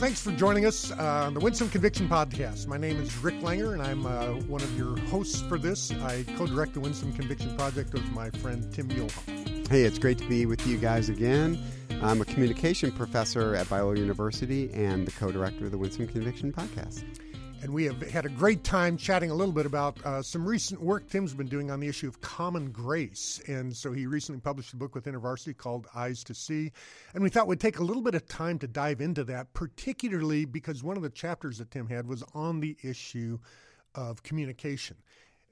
thanks for joining us uh, on the Winsome Conviction Podcast. My name is Rick Langer, and I'm uh, one of your hosts for this. I co direct the Winsome Conviction Project with my friend Tim Muehlhoff. Hey, it's great to be with you guys again. I'm a communication professor at Biola University and the co director of the Winsome Conviction Podcast and we have had a great time chatting a little bit about uh, some recent work Tim's been doing on the issue of common grace. And so he recently published a book with InterVarsity called Eyes to See. And we thought we'd take a little bit of time to dive into that, particularly because one of the chapters that Tim had was on the issue of communication.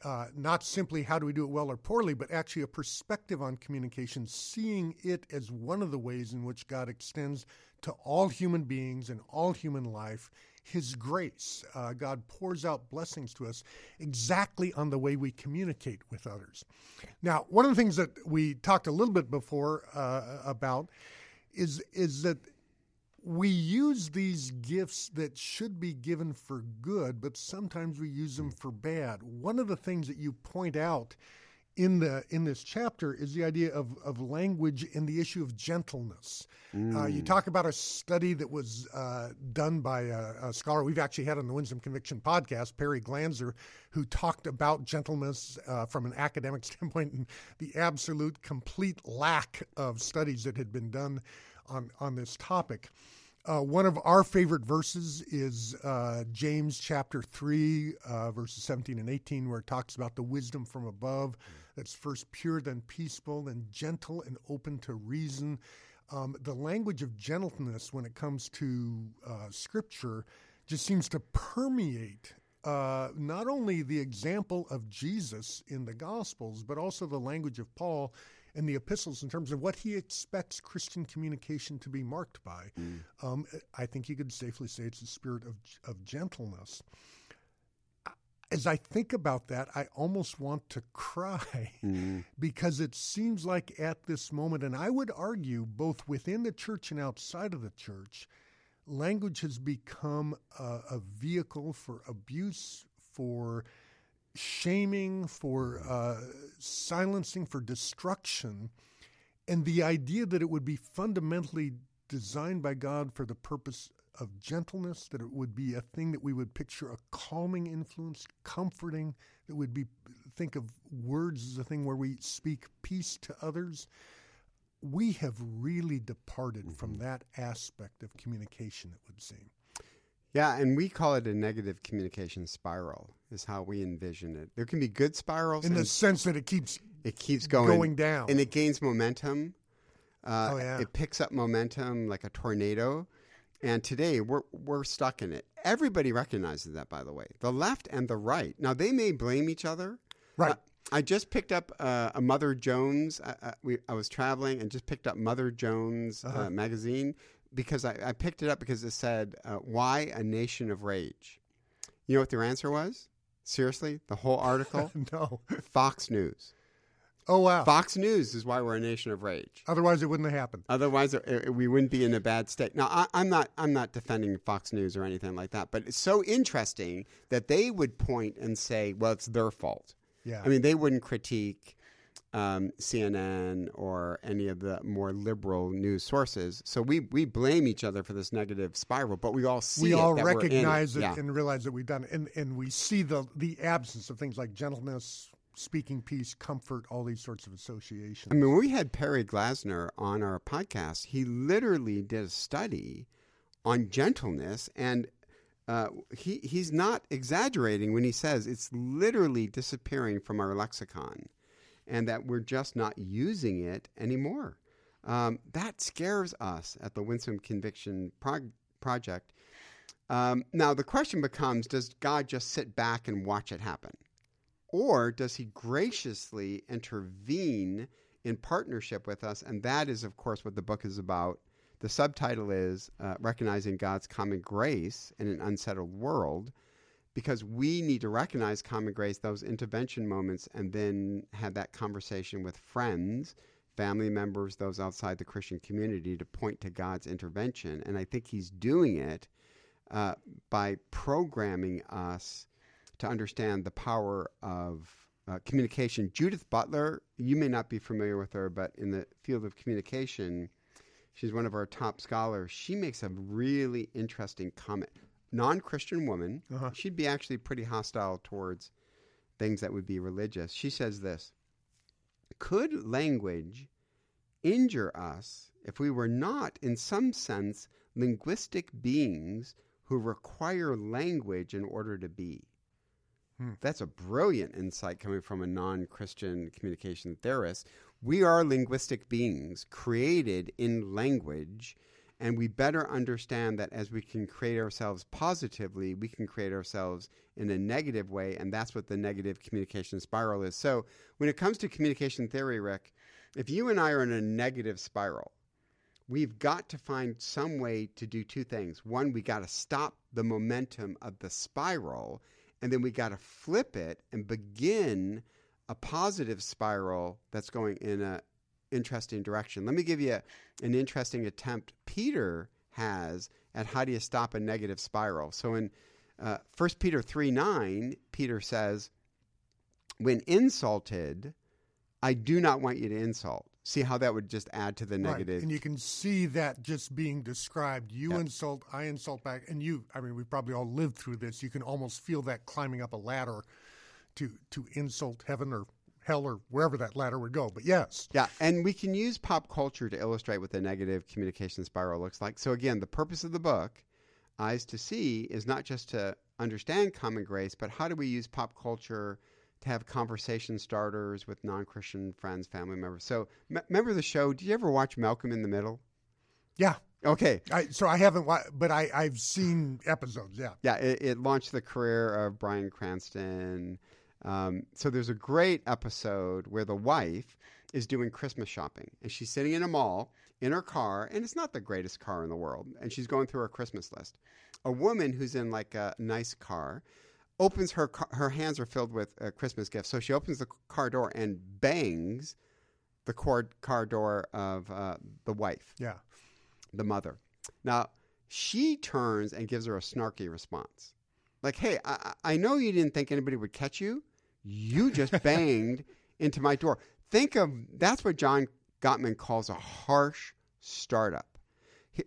Uh, not simply how do we do it well or poorly, but actually a perspective on communication, seeing it as one of the ways in which God extends to all human beings and all human life his grace. Uh, God pours out blessings to us exactly on the way we communicate with others. Now, one of the things that we talked a little bit before uh, about is is that we use these gifts that should be given for good, but sometimes we use them for bad. One of the things that you point out in the in this chapter is the idea of, of language and the issue of gentleness. Mm. Uh, you mm. talk about a study that was uh, done by a, a, scholar we've actually had on the Winsome Conviction podcast, Perry Glanzer, who talked about gentleness uh, from an academic standpoint and the absolute complete lack of studies that had been done on on this topic. Uh, one of our favorite verses is uh, James chapter 3, uh, verses 17 and 18, where it talks about the wisdom from above that's first pure, then peaceful, then gentle and open to reason. Um, the language of gentleness when it comes to uh, Scripture just seems to permeate uh, not only the example of Jesus in the Gospels, but also the language of Paul in the epistles in terms of what he expects Christian communication to be marked by. Mm. Um, I think you could safely say it's a spirit of, of gentleness. As I think about that, I almost want to cry mm. because it seems like at this moment, and I would argue both within the church and outside of the church, language has become a, a vehicle for abuse, for shaming, for uh, silencing, for destruction, and the idea that it would be fundamentally designed by God for the purpose of gentleness, that it would be a thing that we would picture a calming influence, comforting, that would be think of words as a thing where we speak peace to others. We have really departed mm-hmm. from that aspect of communication, it would seem. Yeah, and we call it a negative communication spiral. Is how we envision it. There can be good spirals in the sense that it keeps it keeps going going down, and it gains momentum. Uh, oh, yeah. It picks up momentum like a tornado. And today we're we're stuck in it. Everybody recognizes that, by the way. The left and the right. Now they may blame each other. Right. Uh, I just picked up uh, a Mother Jones. Uh, uh we, I was traveling and just picked up Mother Jones uh, uh-huh. magazine because I, I, picked it up because it said, uh, "Why a Nation of Rage." You know what their answer was? Seriously, the whole article? no. Fox News. Oh wow! Fox News is why we're a nation of rage. Otherwise, it wouldn't have happened. Otherwise, it, we wouldn't be in a bad state. Now, I, I'm not. I'm not defending Fox News or anything like that. But it's so interesting that they would point and say, "Well, it's their fault." Yeah. I mean, they wouldn't critique um, CNN or any of the more liberal news sources. So we we blame each other for this negative spiral, but we all see we it, all recognize it, it yeah. and realize that we've done it, and and we see the the absence of things like gentleness, speaking peace, comfort, all these sorts of associations. I mean, when we had Perry Glanzer on our podcast, he literally did a study on gentleness and. Uh, he he's not exaggerating when he says it's literally disappearing from our lexicon and that we're just not using it anymore. Um, that scares us at the Winsome Conviction Pro- Project. Um, now, the question becomes Does God just sit back and watch it happen? Or does he graciously intervene in partnership with us? And that is, of course, what the book is about. The subtitle is uh, Recognizing God's Common Grace in an Unsettled World because we need to recognize common grace, those intervention moments, and then have that conversation with friends, family members, those outside the Christian community to point to God's intervention. And I think He's doing it uh, by programming us to understand the power of uh, communication. Judith Butler, you may not be familiar with her, but in the field of communication, she's one of our top scholars. She makes a really interesting comment. Non Christian woman, Uh-huh. she'd be actually pretty hostile towards things that would be religious. She says this Could language injure us if we were not, in some sense, linguistic beings who require language in order to be? Hmm. That's a brilliant insight coming from a non Christian communication theorist. We are linguistic beings created in language, and we better understand that as we can create ourselves positively, we can create ourselves in a negative way, and that's what the negative communication spiral is. So, when it comes to communication theory, Rick, if you and I are in a negative spiral, we've got to find some way to do two things. One, we got to stop the momentum of the spiral, and then we got to flip it and begin a positive spiral that's going in a interesting direction. Let me give you an interesting attempt Peter has at how do you stop a negative spiral. So in uh, 1 Peter 3 9, Peter says, When insulted, I do not want you to insult. See how that would just add to the Right. negative. And you can see that just being described. You Yeah. insult, I insult back. And you, I mean, we've probably all lived through this. You can almost feel that climbing up a ladder to, to insult heaven or hell or wherever that ladder would go. But yes. Yeah, and we can use pop culture to illustrate what the negative communication spiral looks like. So, again, the purpose of the book, Eyes to See, is not just to understand common grace, but how do we use pop culture to have conversation starters with non Christian friends, family members? So, m- remember the show? Did you ever watch Malcolm in the Middle? Yeah. Okay. I, so I haven't, wa- but I, I've seen episodes. Yeah. Yeah, it, it launched the career of Bryan Cranston. Um, so there's a great episode where the wife is doing Christmas shopping and she's sitting in a mall in her car, and it's not the greatest car in the world, and she's going through her Christmas list. A woman who's in like a nice car opens her car, her hands are filled with uh, Christmas gifts, so she opens the car door and bangs the car, car door of uh, the wife Yeah. the mother. Now, she turns and gives her a snarky response. Like, hey, I, I know you didn't think anybody would catch you. You just banged into my door. Think of that's what John Gottman calls a harsh startup.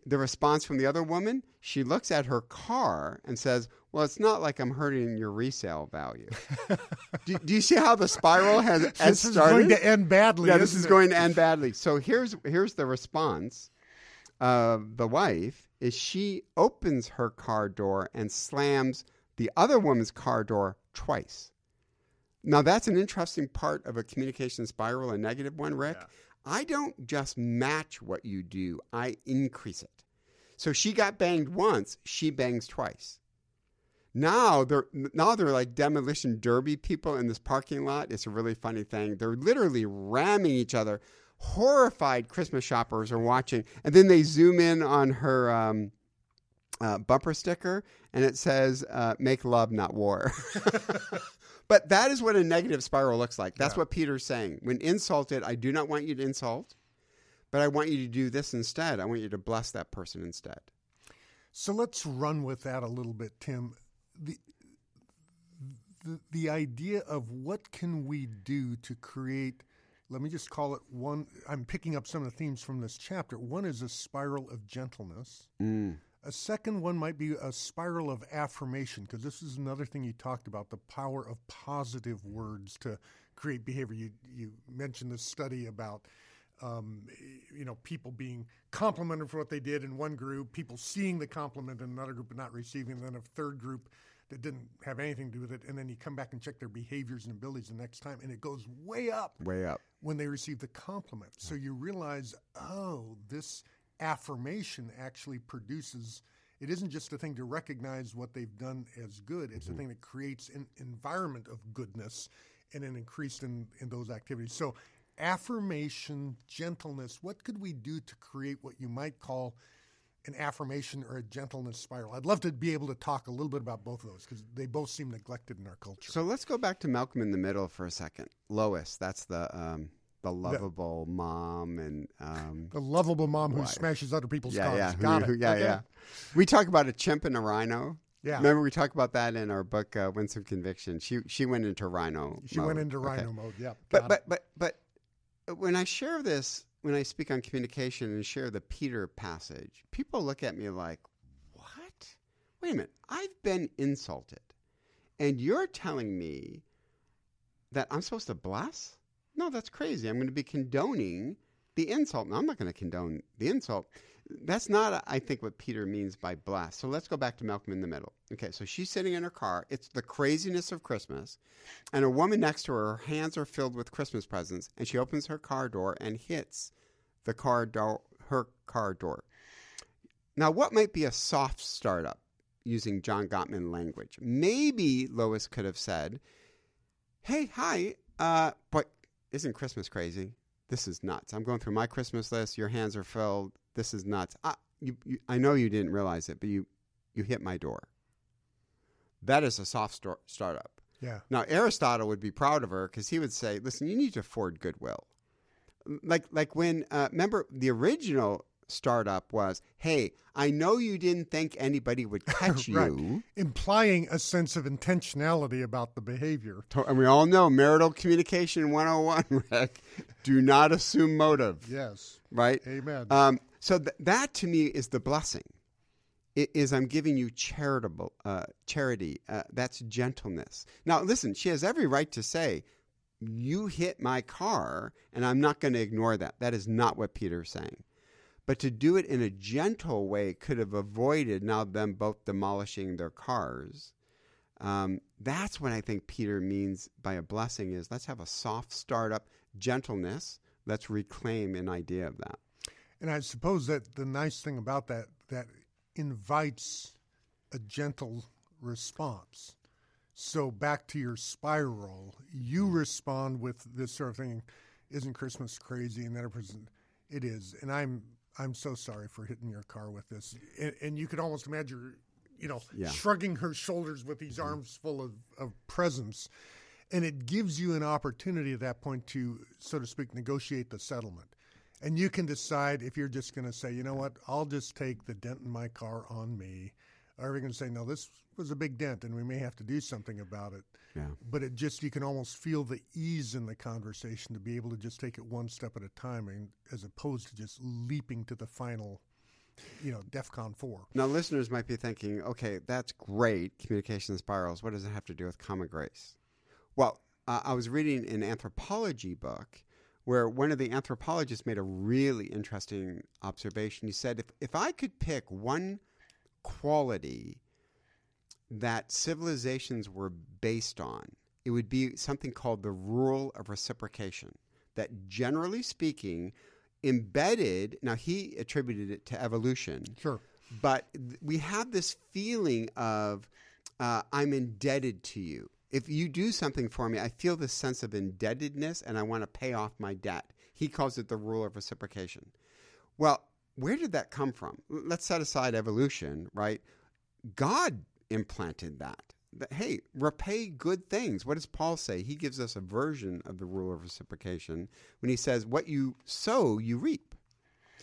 The response from the other woman, she looks at her car and says, Well, it's not like I'm hurting your resale value. do, do you see how the spiral has, has This is going to end badly. yeah, this is it? going to end badly. So here's here's the response of the wife is she opens her car door and slams the other woman's car door twice. Now that's an interesting part of a communication spiral, a negative one, Rick. Yeah. I don't just match what you do, I increase it. So she got banged once, she bangs twice. Now they're now they're like demolition derby people in this parking lot. It's a really funny thing. They're literally ramming each other. Horrified Christmas shoppers are watching, and then they zoom in on her um, uh, bumper sticker, and it says uh, "Make love, not war." but that is what a negative spiral looks like. That's Yeah. what Peter's saying. When insulted, I do not want you to insult, but I want you to do this instead. I want you to bless that person instead. So let's run with that a little bit, Tim. The, the the idea of what can we do to create let me just call it one I'm picking up some of the themes from this chapter. One is a spiral of gentleness. A second one might be a spiral of affirmation, because this is another thing you talked about the power of positive words to create behavior. You, you mentioned this study about, um, you know, people being complimented for what they did in one group, people seeing the compliment in another group but not receiving, and then a third group that didn't have anything to do with it. And then you come back and check their behaviors and abilities the next time, and it goes way up Way up. when they receive the compliment. So you realize, oh, this affirmation actually produces. It isn't just a thing to recognize what they've done as good. It's a thing that creates an environment of goodness and an increase in, in those activities. So affirmation, gentleness, what could we do to create what you might call an affirmation or a gentleness spiral? I'd love to be able to talk a little bit about both of those because they both seem neglected in our culture. So let's go back to Malcolm in the Middle for a second. Lois, that's the um, the lovable mom, and um, the lovable mom who smashes other people's yeah, cars. yeah, Got who- it. yeah, Okay. yeah. We talk about a chimp and a rhino. Yeah. Remember we talked about that in our book, uh, Winsome Conviction. She she went into rhino. She went mode. into Okay. rhino mode. Yeah. But got but but but when I share this when I speak on communication and share the Peter passage, people look at me like, "What? Wait a minute! I've been insulted, and you're telling me that I'm supposed to bless? No, that's crazy. I'm going to be condoning the insult. No, I'm not going to condone the insult." That's not, I think, what Peter means by bless. So let's go back to Malcolm in the Middle. Okay, so she's sitting in her car. It's the craziness of Christmas. And a woman next to her, her hands are filled with Christmas presents, and she opens her car door and hits the car door, her car door. Now, what might be a soft startup using John Gottman language? Maybe Lois could have said, Hey, hi, uh, but isn't Christmas crazy? This is nuts. I'm going through my Christmas list. Your hands are filled this is nuts. I, you, you, I know you didn't realize it, but you, you hit my door. That is a soft start, startup. Yeah. Now Aristotle would be proud of her because he would say, "Listen, you need to afford goodwill." Like like when uh, remember the original startup was, "Hey, I know you didn't think anybody would catch right. you," implying a sense of intentionality about the behavior. And we all know marital communication 101, Rick. Do not assume motive. Yes. Right. Amen. Um, so th- that to me is the blessing. It is I'm giving you charitable uh, charity. Uh, that's gentleness. Now listen, she has every right to say, "You hit my car," and I'm not going to ignore that. That is not what Peter's saying. But to do it in a gentle way could have avoided now them both demolishing their cars. Um, that's what I think Peter means by a blessing is let's have a soft startup, gentleness. Let's reclaim an idea of that. And I suppose that the nice thing about that that invites a gentle response. So back to your spiral, you respond with this sort of thing, isn't Christmas crazy? And that person, it is. And I'm I'm so sorry for hitting your car with this. And, and you could almost imagine, you know, yeah. shrugging her shoulders with these mm-hmm. arms full of, of presents. And it gives you an opportunity at that point to, so to speak, negotiate the settlement and you can decide if you're just going to say, you know what, I'll just take the dent in my car on me, or you're going to say, no, this was a big dent, and we may have to do something about it. Yeah. But it just you can almost feel the ease in the conversation to be able to just take it one step at a time, and as opposed to just leaping to the final. You know, DEFCON 4. Now, listeners might be thinking, okay, that's great, communication spirals. What does it have to do with common grace? Well, uh, I was reading an anthropology book, where one of the anthropologists made a really interesting observation. He said, if, if I could pick one quality that civilizations were based on, it would be something called the rule of reciprocation. That generally speaking, embedded, now he attributed it to evolution. Sure. But we have this feeling of, uh, I'm indebted to you if you do something for me, I feel this sense of indebtedness and I want to pay off my debt. He calls it the rule of reciprocation. Well, where did that come from? Let's set aside evolution, right? God implanted that. that. Hey, repay good things. What does Paul say? He gives us a version of the rule of reciprocation when he says, What you sow, you reap.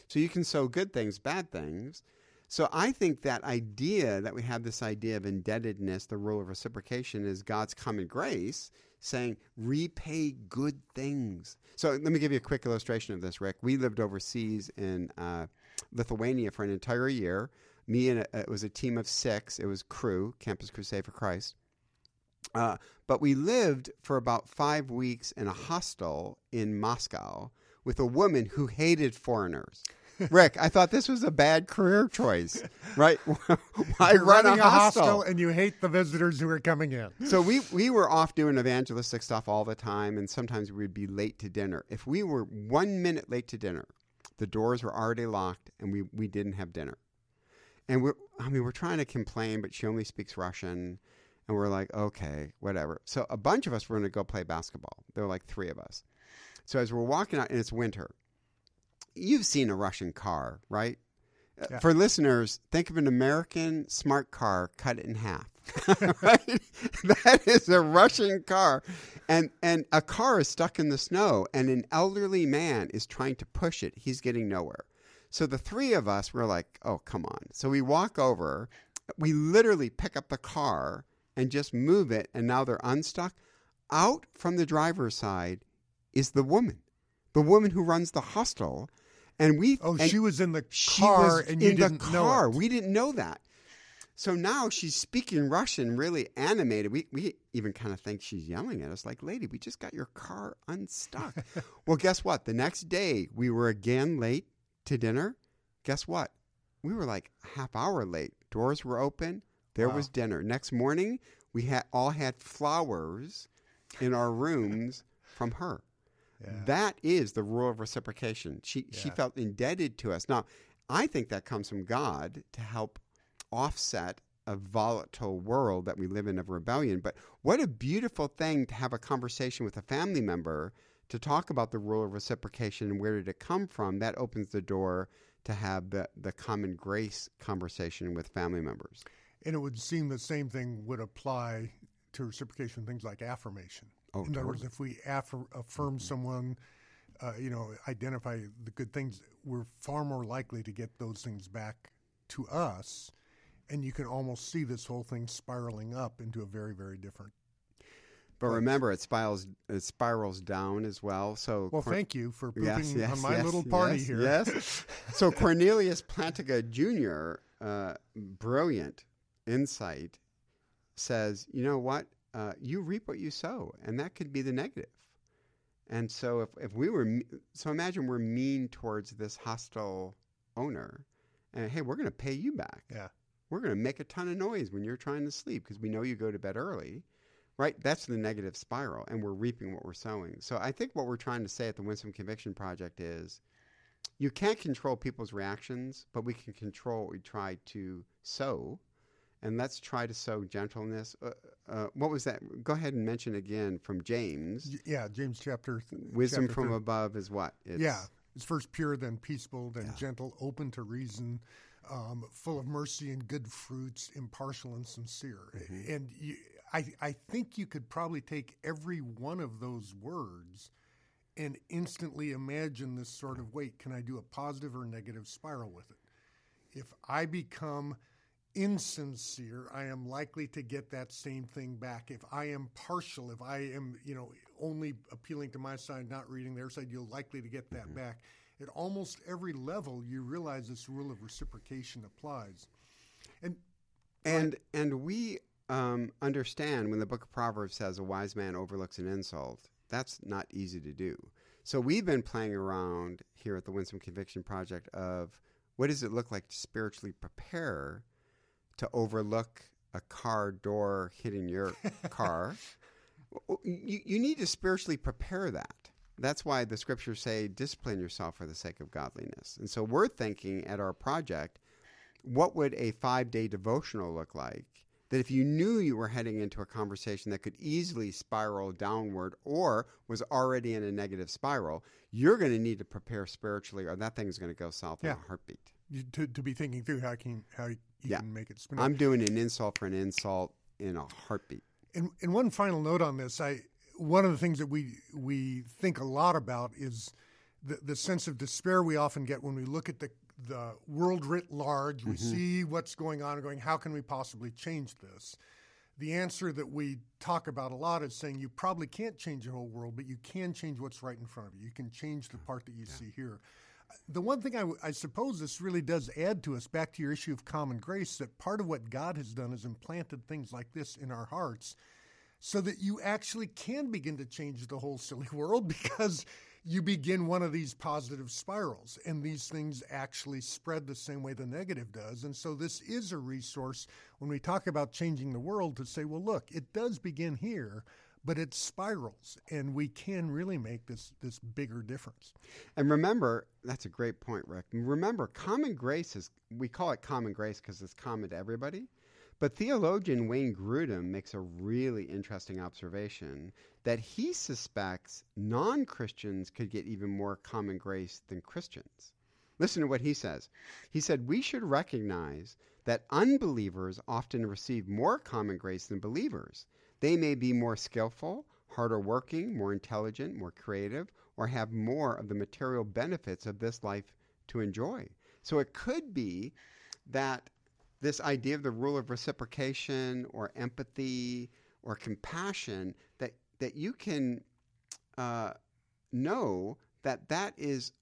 So you can sow good things, bad things. So I think that idea that we have this idea of indebtedness, the rule of reciprocation, is God's common grace saying, repay good things. So let me give you a quick illustration of this, Rick. We lived overseas in uh, Lithuania for an entire year. Me and a, it was a team of six. It was Cru, Campus Crusade for Christ. Uh, but we lived for about five weeks in a hostel in Moscow with a woman who hated foreigners. Rick, I thought this was a bad career choice, right? Why run a, a hostel? hostel and you hate the visitors who are coming in? So we we were off doing evangelistic stuff all the time, and sometimes we'd be late to dinner. If we were one minute late to dinner, the doors were already locked, and we we didn't have dinner. And we're I mean we're trying to complain, but she only speaks Russian. And we're like, okay, whatever. So a bunch of us were going to go play basketball. There were like three of us. So as we're walking out, and it's winter, you've seen a Russian car, right? Uh, yeah. For listeners, think of an American smart car cut in half. right? That is a Russian car. And and a car is stuck in the snow and an elderly man is trying to push it. He's getting nowhere. So the three of us were like, "Oh, come on." So we walk over, we literally pick up the car and just move it and now they're unstuck. Out from the driver's side is the woman the woman who runs the hostel, and we. Oh, and she was in the she car, was and you in didn't the know it. We didn't know that. So now she's speaking Russian, really animated. We we even kind of think she's yelling at us, like, "Lady, we just got your car unstuck." well, guess what? The next day we were again late to dinner. Guess what? We were like a half hour late. Doors were open. There Wow. was dinner. Next morning, we had all had flowers in our rooms from her. Yeah. That is the rule of reciprocation. She she felt indebted to us. Now, I think that comes from God to help offset a volatile world that we live in of rebellion. But what a beautiful thing to have a conversation with a family member to talk about the rule of reciprocation and where did it come from. That opens the door to have the, the common grace conversation with family members. And it would seem the same thing would apply to reciprocation things like affirmation. Oh, In other words, if we affir- affirm someone, uh, you know, identify the good things, we're far more likely to get those things back to us. And you can almost see this whole thing spiraling up into a very, very different. But remember, it spirals it spirals down as well. So Well, thank you for pooping Yes, yes, on my yes, little party here. Yes. so Cornelius Plantinga Jr., uh, brilliant insight, says, you know what? Uh, you reap what you sow, and that could be the negative. And so if, if we were, so imagine we're mean towards this hostile owner, and hey, we're going to pay you back. Yeah. We're going to make a ton of noise when you're trying to sleep because we know you go to bed early right? That's the negative spiral, and we're reaping what we're sowing. So I think what we're trying to say at the Winsome Conviction Project is you can't control people's reactions, but we can control what we try to sow. And let's try to sow gentleness. Uh, uh, what was that? Go ahead and mention again from James. Yeah, James chapter. th- Wisdom chapter from thir- above is what? It's, yeah, it's first pure, then peaceable, then Yeah. gentle, open to reason, um, full of mercy and good fruits, impartial and sincere. Mm-hmm. And you, I, I think you could probably take every one of those words and instantly imagine this sort of wait, can I do a positive or negative spiral with it? If I become insincere, I am likely to get that same thing back. If I am partial, if I am, you know, only appealing to my side, not reading their side, you're likely to get that back. At almost every level, you realize this rule of reciprocation applies. And And and we um, understand when the book of Proverbs says a wise man overlooks an insult. That's not easy to do. So we've been playing around here at the Winsome Conviction Project of what does it look like to spiritually prepare to overlook a car door hitting your car. You, you need to spiritually prepare that. That's why the scriptures say discipline yourself for the sake of godliness. And so we're thinking at our project, what would a five day devotional look like? That if you knew you were heading into a conversation that could easily spiral downward or was already in a negative spiral, you're going to need to prepare spiritually or that thing's going to go south in a heartbeat. You, to, to be thinking through how can how you Yeah. can make it spin. I'm doing an insult for an insult in a heartbeat. And, and one final note on this, I one of the things that we we think a lot about is the the sense of despair we often get when we look at the the world writ large. We mm-hmm. see what's going on and going, how can we possibly change this? The answer that we talk about a lot is saying you probably can't change the whole world, but you can change what's right in front of you. You can change the part that you see here. The one thing I, suppose this really does add to us, back to your issue of common grace, that part of what God has done is implanted things like this in our hearts so that you actually can begin to change the whole silly world because you begin one of these positive spirals and these things actually spread the same way the negative does. And so this is a resource when we talk about changing the world to say, well, look, it does begin here, but it spirals and we can really make this this bigger difference. And remember, that's a great point, Rick. Remember, common grace is, we call it common grace because it's common to everybody. But theologian Wayne Grudem makes a really interesting observation that he suspects non Christians could get even more common grace than Christians. Listen to what he says. He said, We should recognize that unbelievers often receive more common grace than believers. They may be more skillful, harder working, more intelligent, more creative, or have more of the material benefits of this life to enjoy. So it could be that this idea of the rule of reciprocation or empathy or compassion that that you can uh, know that that is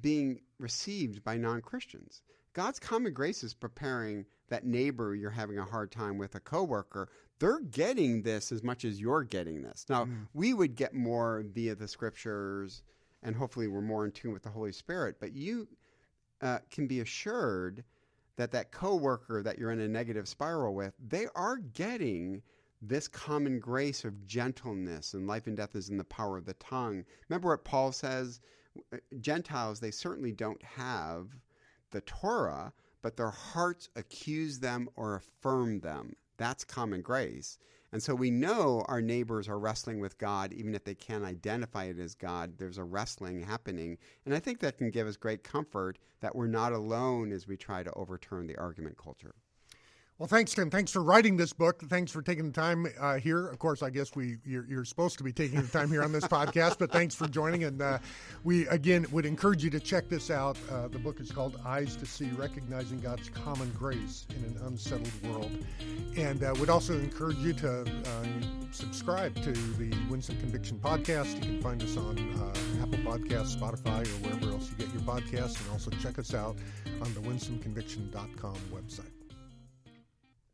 being received by non Christians. God's common grace is preparing that neighbor you're having a hard time with, a coworker. They're getting this as much as you're getting this. Now, mm. we would get more via the scriptures, and hopefully we're more in tune with the Holy Spirit. But you uh, can be assured that that coworker that you're in a negative spiral with, they are getting this common grace of gentleness and life and death is in the power of the tongue. Remember what Paul says? Gentiles, they certainly don't have the Torah, but their hearts accuse them or affirm them. That's common grace. And so we know our neighbors are wrestling with God, even if they can't identify it as God. There's a wrestling happening. And I think that can give us great comfort that we're not alone as we try to overturn the argument culture. Well, thanks, Tim. Thanks for writing this book. Thanks for taking the time uh, here. Of course, I guess we you're, you're, supposed to be taking the time here on this podcast, but thanks for joining. And uh, we again would encourage you to check this out. Uh, the book is called "Eyes to See: Recognizing God's Common Grace in an Unsettled World," and uh, would also encourage you to uh, subscribe to the Winsome Conviction podcast. You can find us on uh, Apple Podcasts, Spotify, or wherever else you get your podcasts, and also check us out on the WinsomeConviction.com website.